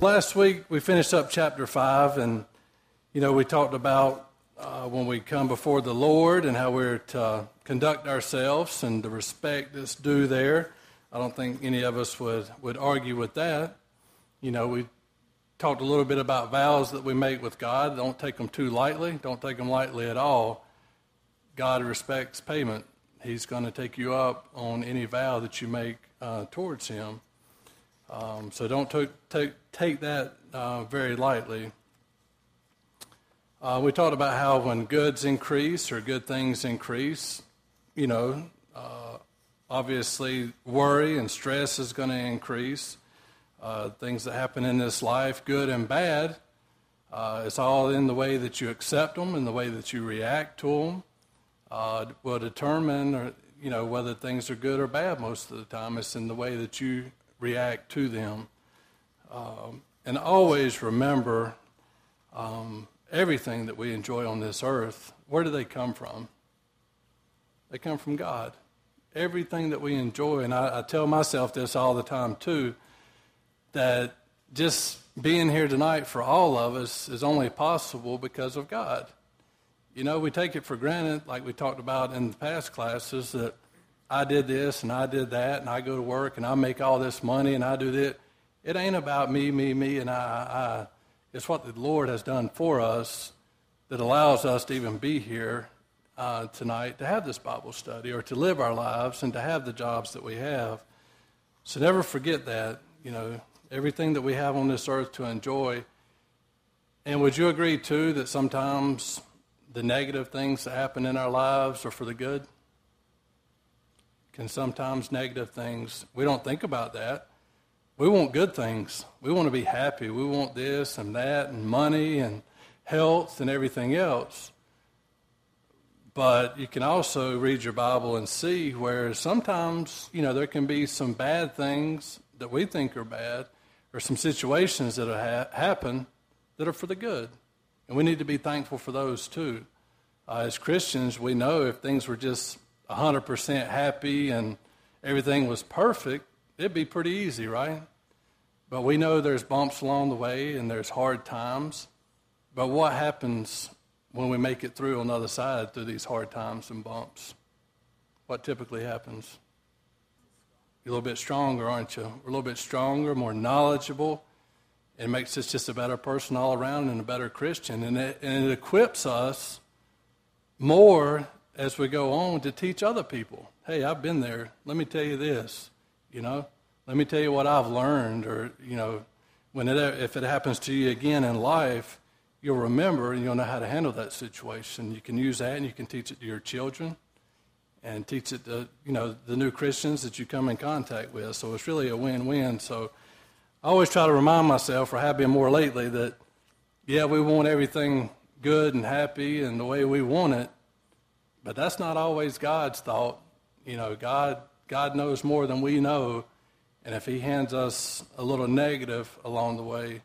Last week we finished up chapter 5, and, you know, we talked about uh, when we come before the Lord and how we're to conduct ourselves and the respect that's due there. I don't think any of us would, would argue with that. You know, we talked a little bit about vows that we make with God. Don't take them too lightly, don't take them lightly at all. God respects payment. He's going to take you up on any vow that you make uh, towards Him. Um, so don't take, take, take that uh, very lightly. Uh, we talked about how when goods increase or good things increase, you know, uh, obviously worry and stress is going to increase. Uh, things that happen in this life, good and bad, uh, it's all in the way that you accept them and the way that you react to them. Uh, will determine, or, you know, whether things are good or bad most of the time. It's in the way that you react to them. Um, and always remember um, everything that we enjoy on this earth, where do they come from? They come from God. Everything that we enjoy, and I, I tell myself this all the time too, that just being here tonight for all of us is only possible because of God. You know, we take it for granted, like we talked about in the past classes, that I did this and I did that, and I go to work and I make all this money and I do this. It ain't about me, me, me, and I, I. It's what the Lord has done for us that allows us to even be here uh, tonight to have this Bible study or to live our lives and to have the jobs that we have. So never forget that, you know, everything that we have on this earth to enjoy. And would you agree, too, that sometimes the negative things that happen in our lives are for the good? Can sometimes negative things, we don't think about that. We want good things. We want to be happy. We want this and that and money and health and everything else. But you can also read your Bible and see where sometimes, you know, there can be some bad things that we think are bad or some situations that ha- happen that are for the good. And we need to be thankful for those too. Uh, as Christians, we know if things were just 100% happy and everything was perfect, it'd be pretty easy, right? But we know there's bumps along the way and there's hard times. But what happens when we make it through on the other side through these hard times and bumps? What typically happens? You're a little bit stronger, aren't you? We're a little bit stronger, more knowledgeable. It makes us just a better person all around and a better Christian. And it, and it equips us more as we go on to teach other people. Hey, I've been there. Let me tell you this. You know, let me tell you what I've learned, or, you know, when it, if it happens to you again in life, you'll remember and you'll know how to handle that situation. You can use that and you can teach it to your children and teach it to, you know, the new Christians that you come in contact with. So it's really a win-win. So I always try to remind myself, or have been more lately, that, yeah, we want everything good and happy and the way we want it, but that's not always God's thought. You know, God, God knows more than we know. And if he hands us a little negative along the way,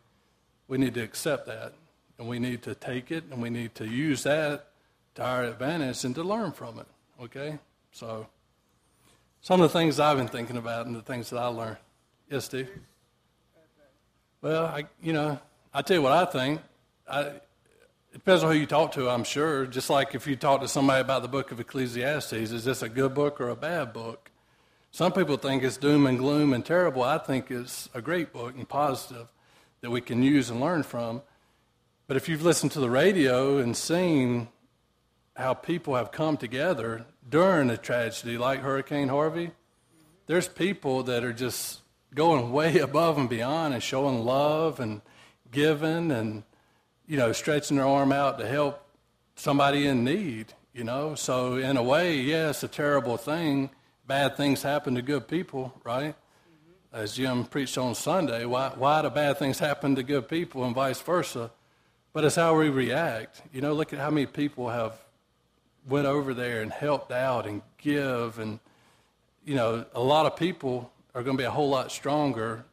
we need to accept that. And we need to take it and we need to use that to our advantage and to learn from it. Okay? So, some of the things I've been thinking about and the things that I learned. Yes, Steve? Well, I, you know, I tell you what I think. I, depends on who you talk to, I'm sure. Just like if you talk to somebody about the book of Ecclesiastes, is this a good book or a bad book? Some people think it's doom and gloom and terrible. I think it's a great book and positive that we can use and learn from. But if you've listened to the radio and seen how people have come together during a tragedy like Hurricane Harvey, there's people that are just going way above and beyond and showing love and giving and, you know, stretching their arm out to help somebody in need, you know. So, in a way, yeah, it's a terrible thing bad things happen to good people, right? Mm-hmm. As Jim preached on Sunday, why, why do bad things happen to good people and vice versa? But it's how we react. You know, look at how many people have went over there and helped out and give and you know, a lot of people are going to be a whole lot stronger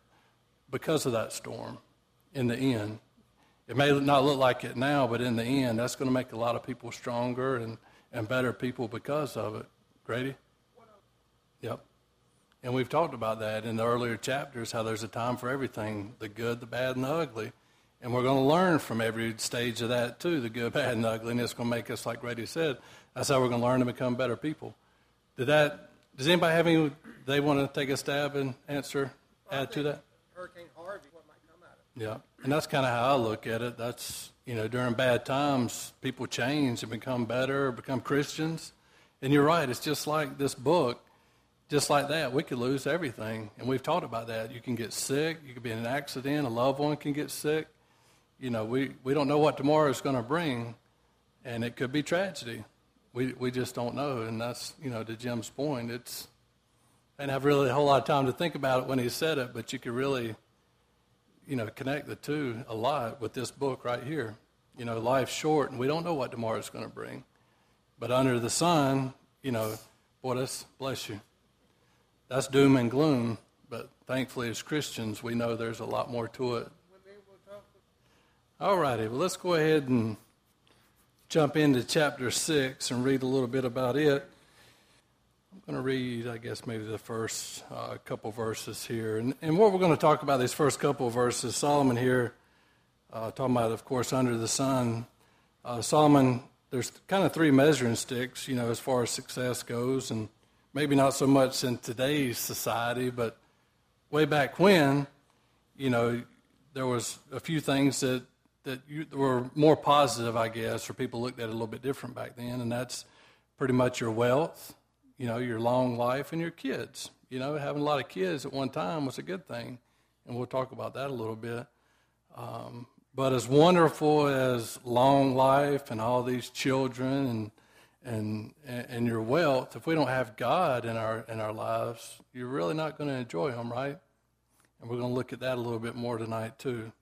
because of that storm in the end. It may not look like it now, but in the end, that's going to make a lot of people stronger and, and better people because of it. Grady? Yep. And we've talked about that in the earlier chapters, how there's a time for everything the good, the bad, and the ugly. And we're going to learn from every stage of that, too the good, bad, and ugly. And it's going to make us, like Grady said, that's how we're going to learn to become better people. Did that, does anybody have any, they want to take a stab and answer, add to that? Hurricane Harvey, Yeah. And that's kind of how I look at it. That's, you know, during bad times, people change and become better, become Christians. And you're right, it's just like this book just like that, we could lose everything. And we've talked about that. You can get sick, you could be in an accident, a loved one can get sick. You know, we, we don't know what tomorrow is going to bring, and it could be tragedy. We, we just don't know. And that's, you know, to Jim's point, it's, and I've really a whole lot of time to think about it when he said it, but you could really, you know, connect the two a lot with this book right here. You know, life's short, and we don't know what tomorrow's going to bring. But under the sun, you know, boy, bless you that's doom and gloom, but thankfully, as Christians, we know there's a lot more to it. All righty, well, let's go ahead and jump into chapter 6 and read a little bit about it. I'm going to read, I guess, maybe the first uh, couple verses here. And, and, what we're going to talk about these first couple verses, Solomon here, uh, talking about, of course, under the sun. Uh, Solomon, there's kind of three measuring sticks, you know, as far as success goes. And maybe not so much in today's society, but way back when, you know, there was a few things that that you, were more positive, I guess, or people looked at it a little bit different back then, and that's pretty much your wealth, you know, your long life, and your kids. You know, having a lot of kids at one time was a good thing, and we'll talk about that a little bit. Um, but as wonderful as long life and all these children and and and your wealth, if we don't have God in our in our lives, you're really not going to enjoy them, right? And we're going to look at that a little bit more tonight too.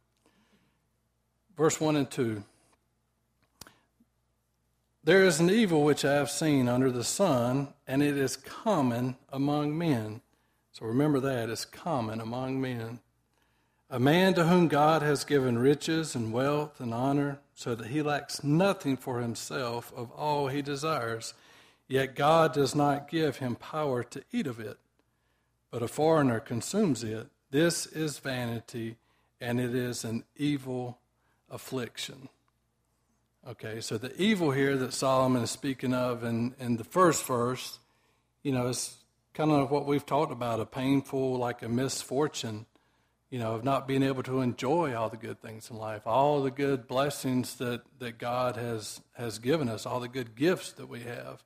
Verse 1 and 2. There is an evil which I have seen under the sun, and it is common among men. So remember that, it's common among men. A man to whom God has given riches and wealth and honor, so that he lacks nothing for himself of all he desires, yet God does not give him power to eat of it, but a foreigner consumes it. This is vanity, and it is an evil affliction. Okay, so the evil here that Solomon is speaking of in, in the first verse, you know, is kind of what we've talked about a painful, like a misfortune you know, of not being able to enjoy all the good things in life, all the good blessings that, that God has, has given us, all the good gifts that we have.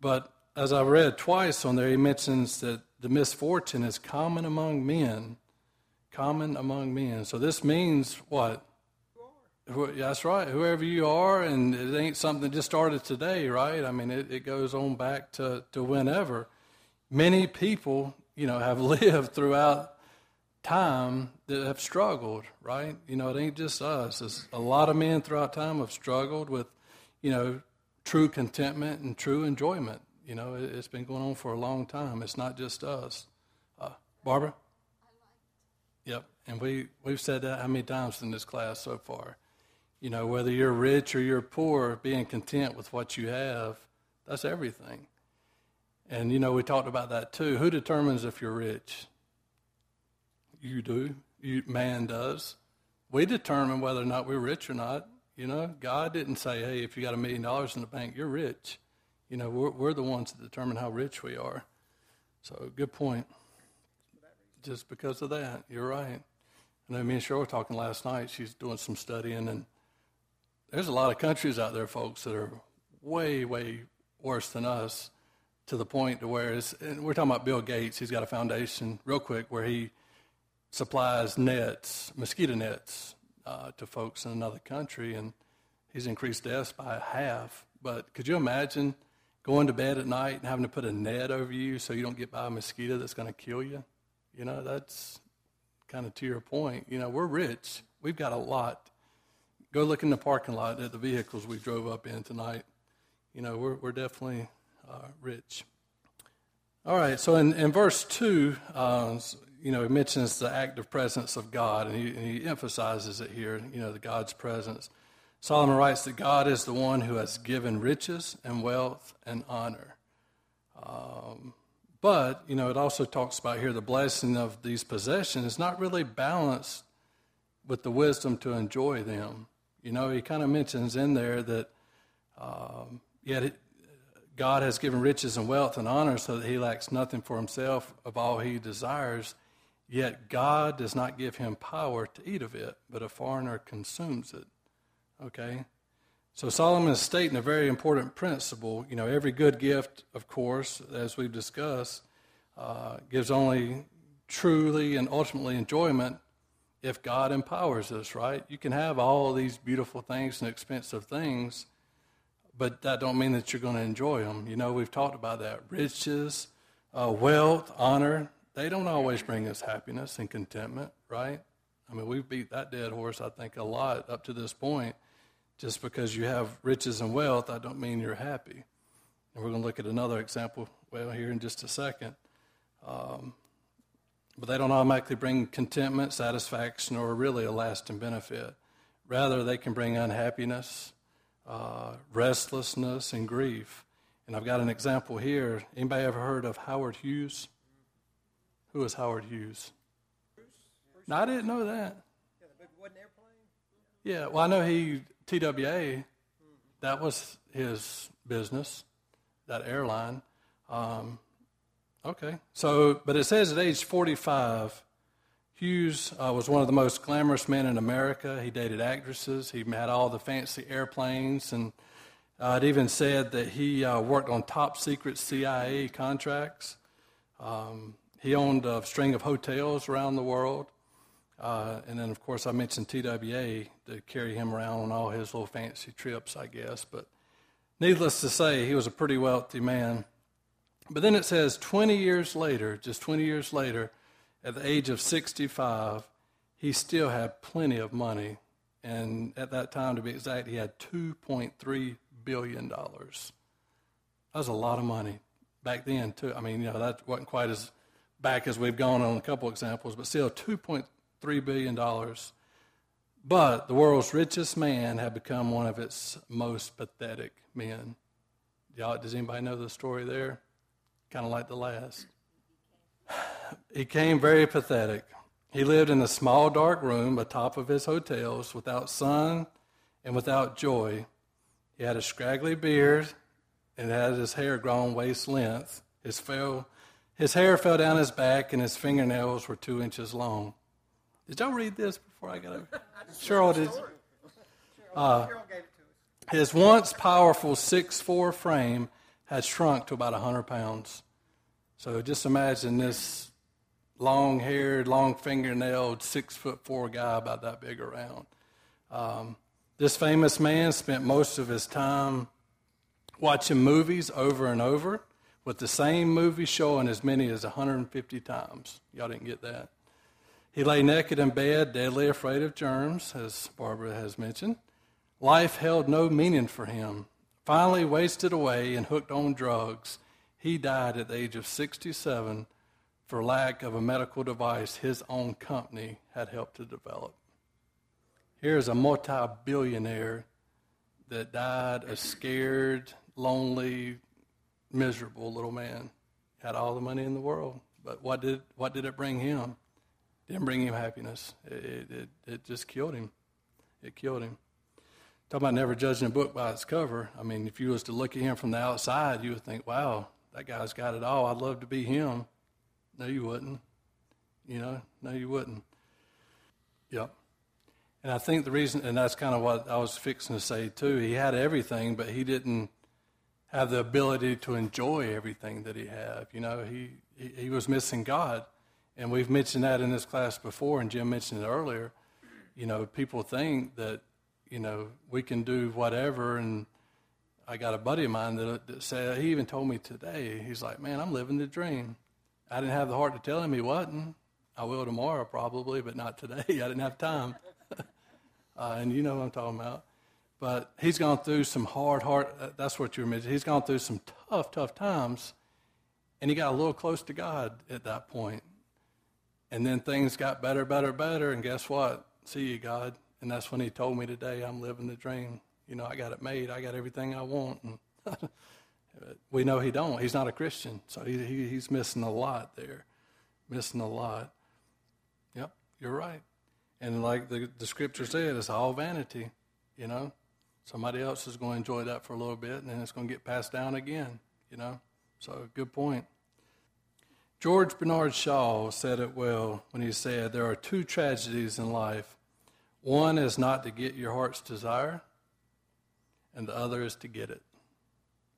But as I read twice on there, he mentions that the misfortune is common among men. Common among men. So this means what? That's right. Whoever you are, and it ain't something that just started today, right? I mean, it, it goes on back to, to whenever. Many people, you know, have lived throughout time that have struggled, right? You know, it ain't just us. It's a lot of men throughout time have struggled with, you know, true contentment and true enjoyment. You know, it, has been going on for a long time. It's not just us. Uh, Barbara? Yep. And we, we've said that how many times in this class so far? You know, whether you're rich or you're poor, being content with what you have, that's everything. And, you know, we talked about that too. Who determines if you're rich? You do. You, man does. We determine whether or not we're rich or not. You know, God didn't say, hey, if you got a million dollars in the bank, you're rich. You know, we're, we're the ones that determine how rich we are. So, good point. Just because of that, you're right. I know me and Cheryl were talking last night. She's doing some studying, and there's a lot of countries out there, folks, that are way, way worse than us to the point to where it's, and we're talking about Bill Gates. He's got a foundation, real quick, where he supplies nets, mosquito nets, uh, to folks in another country, and he's increased deaths by half. But could you imagine going to bed at night and having to put a net over you so you don't get by a mosquito that's going to kill you? You know, that's kind of to your point. You know, we're rich. We've got a lot. Go look in the parking lot at the vehicles we drove up in tonight. You know, we're, we're definitely uh, rich. All right, so in, in verse 2, uh, you know, he mentions the active presence of God, and he, and he emphasizes it here, you know, the God's presence. Solomon writes that God is the one who has given riches and wealth and honor. Um, But, you know, it also talks about here the blessing of these possessions is not really balanced with the wisdom to enjoy them. You know, he kind of mentions in there that um, yet it, God has given riches and wealth and honor so that he lacks nothing for himself of all he desires. Yet God does not give him power to eat of it, but a foreigner consumes it. Okay? So Solomon is stating a very important principle. You know, every good gift, of course, as we've discussed, uh, gives only truly and ultimately enjoyment if God empowers us, right? You can have all these beautiful things and expensive things, but that don't mean that you're going to enjoy them. You know, we've talked about that. Riches, uh, wealth, honor, they don't always bring us happiness and contentment, right? I mean, we've beat that dead horse, I think, a lot up to this point. Just because you have riches and wealth, I don't mean you're happy. And we're going to look at another example, well, here in just a second. Um, but they don't automatically bring contentment, satisfaction, or really a lasting benefit. Rather, they can bring unhappiness, uh, restlessness, and grief. And I've got an example here. Anybody ever heard of Howard Hughes? Who is Howard Hughes? No, I didn't know that. Yeah, the big wooden airplane. Yeah, well, I know he TWA. That was his business, that airline. Um, okay, so but it says at age 45, Hughes uh, was one of the most glamorous men in America. He dated actresses. He had all the fancy airplanes, and uh, it even said that he uh, worked on top secret CIA contracts. Um, he owned a string of hotels around the world. Uh, and then, of course, I mentioned TWA to carry him around on all his little fancy trips, I guess. But needless to say, he was a pretty wealthy man. But then it says 20 years later, just 20 years later, at the age of 65, he still had plenty of money. And at that time, to be exact, he had $2.3 billion. That was a lot of money back then, too. I mean, you know, that wasn't quite as back as we've gone on a couple examples, but still $2.3 billion. But the world's richest man had become one of its most pathetic men. Y'all, does anybody know the story there? Kind of like the last. He came very pathetic. He lived in a small, dark room atop of his hotels without sun and without joy. He had a scraggly beard and had his hair grown waist length. His, fell, his hair fell down his back and his fingernails were two inches long. Did y'all read this before I got over? Cheryl did. Uh, gave it to us. His once powerful six-four frame had shrunk to about 100 pounds. So just imagine this long haired, long fingernailed, six foot four guy about that big around. Um, this famous man spent most of his time watching movies over and over, with the same movie showing as many as 150 times. Y'all didn't get that. He lay naked in bed, deadly afraid of germs, as Barbara has mentioned. Life held no meaning for him. Finally, wasted away and hooked on drugs, he died at the age of 67 for lack of a medical device his own company had helped to develop. Here's a multi billionaire that died a scared, lonely, miserable little man. Had all the money in the world, but what did, what did it bring him? Didn't bring him happiness. It, it, it just killed him. It killed him. Talking about never judging a book by its cover. I mean, if you was to look at him from the outside, you would think, wow, that guy's got it all. I'd love to be him. No, you wouldn't. You know, no, you wouldn't. Yep. And I think the reason, and that's kind of what I was fixing to say too, he had everything, but he didn't have the ability to enjoy everything that he had. You know, he, he, was missing God. And we've mentioned that in this class before, and Jim mentioned it earlier. You know, people think that, you know, we can do whatever. And I got a buddy of mine that, that said, he even told me today, he's like, man, I'm living the dream. I didn't have the heart to tell him he wasn't. I will tomorrow probably, but not today. I didn't have time. uh, and you know what I'm talking about. But he's gone through some hard, hard, uh, that's what you were mentioning. He's gone through some tough, tough times. And he got a little close to God at that point. And then things got better, better, better. And guess what? See you, God. And that's when he told me today, I'm living the dream. You know, I got it made. I got everything I want. And We know he don't. He's not a Christian, so he, he, he's missing a lot there, missing a lot. Yep, you're right. And like the, the scripture said, it's all vanity, you know. Somebody else is going to enjoy that for a little bit, and then it's going to get passed down again, you know. So, good point. George Bernard Shaw said it well when he said, There are two tragedies in life. One is not to get your heart's desire, and the other is to get it.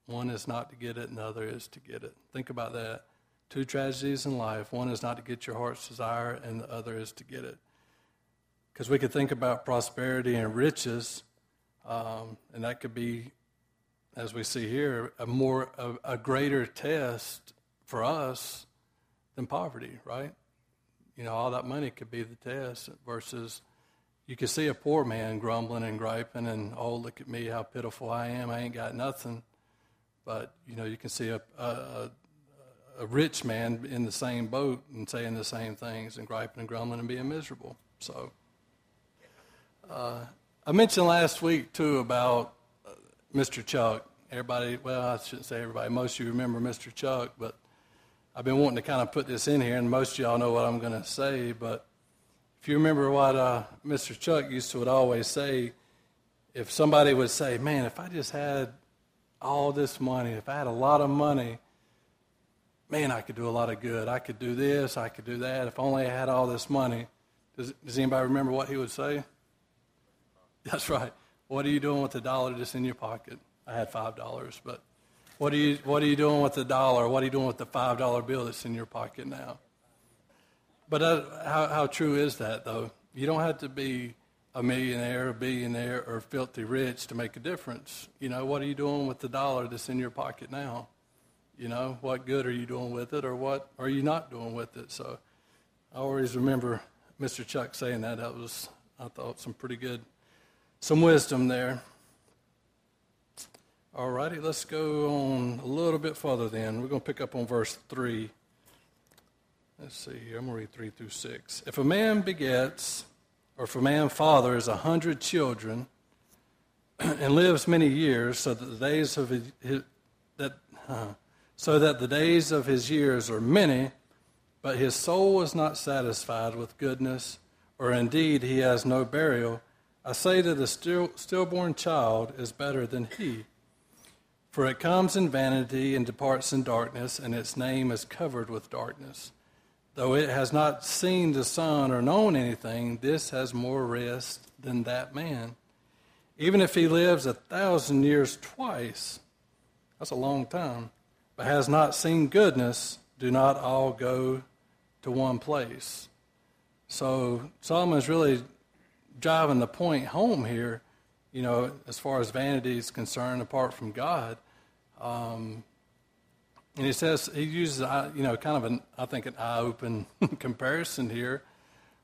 One is not to get it, and the other is to get it. Think about that. Two tragedies in life. One is not to get your heart's desire, and the other is to get it. Because we could think about prosperity and riches, um, and that could be, as we see here, a more a, a greater test for us than poverty, right? You know, all that money could be the test versus you could see a poor man grumbling and griping and, oh, look at me, how pitiful I am. I ain't got nothing. But, you know, you can see a, a, a rich man in the same boat and saying the same things and griping and grumbling and being miserable. So, uh, I mentioned last week, too, about uh, Mr. Chuck. Everybody, well, I shouldn't say everybody, most of you remember Mr. Chuck, but I've been wanting to kind of put this in here, and most of y'all know what I'm going to say. But if you remember what uh, Mr. Chuck used to would always say, if somebody would say, "Man, if I just had all this money, if I had a lot of money, man, I could do a lot of good. I could do this, I could do that. If only I had all this money." Does, does anybody remember what he would say? That's right. What are you doing with the dollar that's in your pocket? I had five dollars, but what are you, what are you doing with the dollar? What are you doing with the $5 bill that's in your pocket now? But how, how true is that, though? You don't have to be a millionaire, a billionaire, or filthy rich to make a difference. You know, what are you doing with the dollar that's in your pocket now? You know, what good are you doing with it, or what are you not doing with it? So I always remember Mr. Chuck saying that. That was, I thought, some pretty good, some wisdom there. All righty, let's go on a little bit further then. We're going to pick up on verse 3. Let's see here. I'm going to read 3 through 6. If a man begets, or if a man fathers a hundred children, and lives many years, so that the days of his, his that uh, so that the days of his years are many, but his soul is not satisfied with goodness, or indeed he has no burial. I say that a still, stillborn child is better than he for it comes in vanity and departs in darkness, and its name is covered with darkness. Though it has not seen the sun or known anything, this has more rest than that man. Even if he lives a thousand years twice, that's a long time, but has not seen goodness, do not all go to one place. So Solomon is really driving the point home here, you know, as far as vanity is concerned, apart from God. Um, and he says he uses uh, you know kind of an I think an eye-open comparison here,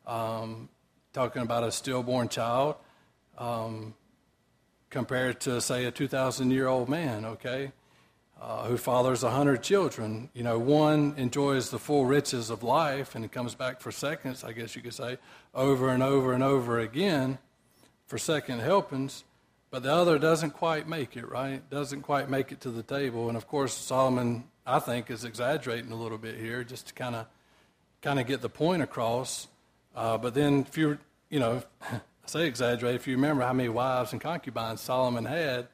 um, talking about a stillborn child um, compared to say a 2,000-year-old man. Okay, uh, who fathers a hundred children. You know, one enjoys the full riches of life and comes back for seconds. I guess you could say over and over and over again for second helpings. But the other doesn't quite make it, right? Doesn't quite make it to the table. And of course, Solomon, I think, is exaggerating a little bit here just to kind of kind of get the point across. Uh, but then, if you you know, I say exaggerate, if you remember how many wives and concubines Solomon had,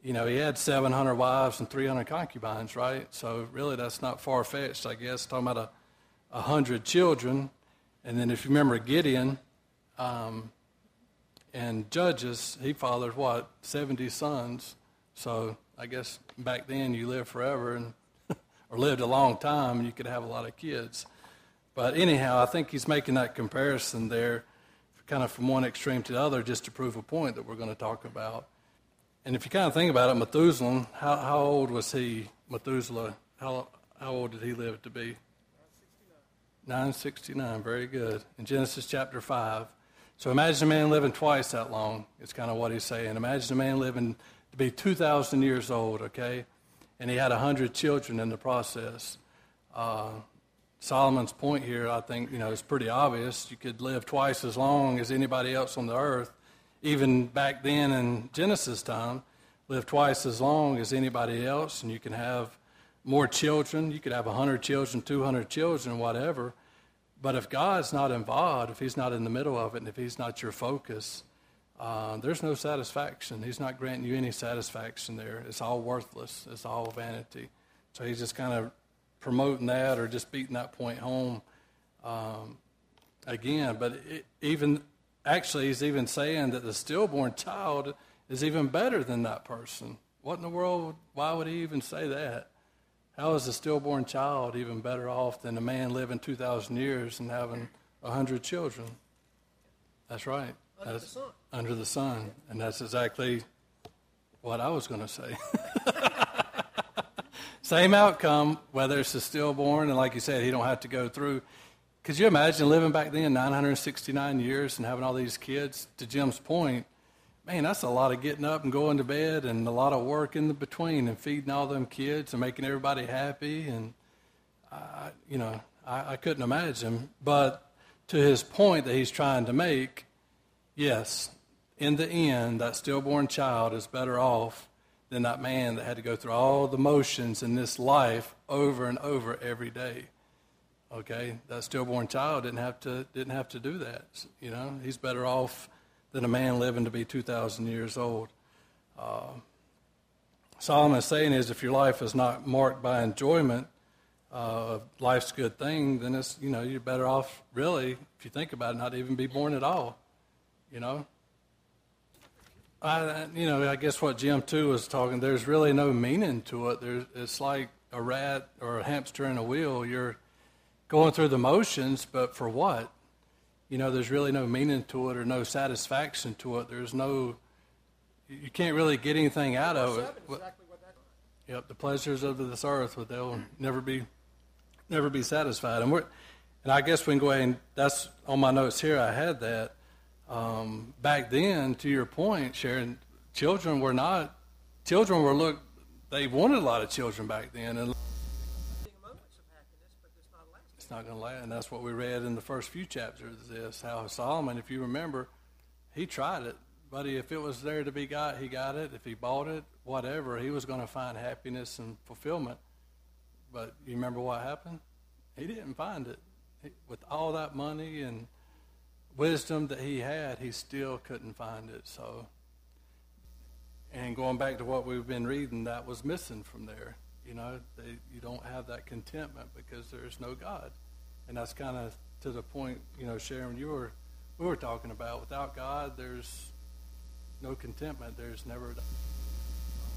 you know, he had 700 wives and 300 concubines, right? So really, that's not far fetched, I guess. Talking about a, a hundred children, and then if you remember Gideon, um, and Judges, he fathered what? 70 sons. So I guess back then you lived forever and or lived a long time and you could have a lot of kids. But anyhow, I think he's making that comparison there, kind of from one extreme to the other, just to prove a point that we're going to talk about. And if you kind of think about it, Methuselah, how, how old was he, Methuselah? How, how old did he live to be? 969. 969, very good. In Genesis chapter 5. So imagine a man living twice that long, It's kind of what he's saying. Imagine a man living to be 2,000 years old, okay? And he had 100 children in the process. Uh, Solomon's point here, I think, you know, is pretty obvious. You could live twice as long as anybody else on the earth. Even back then in Genesis time, live twice as long as anybody else, and you can have more children. You could have 100 children, 200 children, whatever. But if God's not involved, if He's not in the middle of it, and if He's not your focus, uh, there's no satisfaction. He's not granting you any satisfaction there. It's all worthless. It's all vanity. So He's just kind of promoting that or just beating that point home um, again. But it, even actually, He's even saying that the stillborn child is even better than that person. What in the world? Why would He even say that? How is a stillborn child even better off than a man living 2,000 years and having 100 children? That's right. Under that's the sun. Under the sun. And that's exactly what I was going to say. Same outcome, whether it's a stillborn, and like you said, he don't have to go through. Could you imagine living back then 969 years and having all these kids? To Jim's point, man, that's a lot of getting up and going to bed and a lot of work in the between and feeding all them kids and making everybody happy. And, I, you know, I, I couldn't imagine. But to his point that he's trying to make, yes, in the end, that stillborn child is better off than that man that had to go through all the motions in this life over and over every day. Okay, that stillborn child didn't have to didn't have to do that. You know, he's better off than a man living to be 2,000 years old. Uh, Solomon is saying is if your life is not marked by enjoyment uh, life's good thing, then it's, you know, you're better off, really, if you think about it, not even be born at all, you know? I, you know, I guess what Jim too was talking. There's really no meaning to it. There's, it's like a rat or a hamster in a wheel. You're going through the motions, but for what? You know, there's really no meaning to it or no satisfaction to it. There's no, you can't really get anything out of it. Exactly Yep, the pleasures of this earth, but they'll never be, never be satisfied. And we're, and I guess we can go ahead and that's on my notes here. I had that. Um, back then, to your point, Sharon, children were not, children were look, they wanted a lot of children back then, and moments of happiness, but it's not lasting. Not going to last. And that's what we read in the first few chapters of this. How Solomon, if you remember, he tried it, but if it was there to be got, he got it. If he bought it, whatever, he was going to find happiness and fulfillment. But you remember what happened? He didn't find it. He, with all that money and wisdom that he had, he still couldn't find it. So, and going back to what we've been reading, that was missing from there. You know, they, you don't have that contentment because there's no God, and that's kind of to the point. You know, Sharon, you were we were talking about without God, there's no contentment. There's never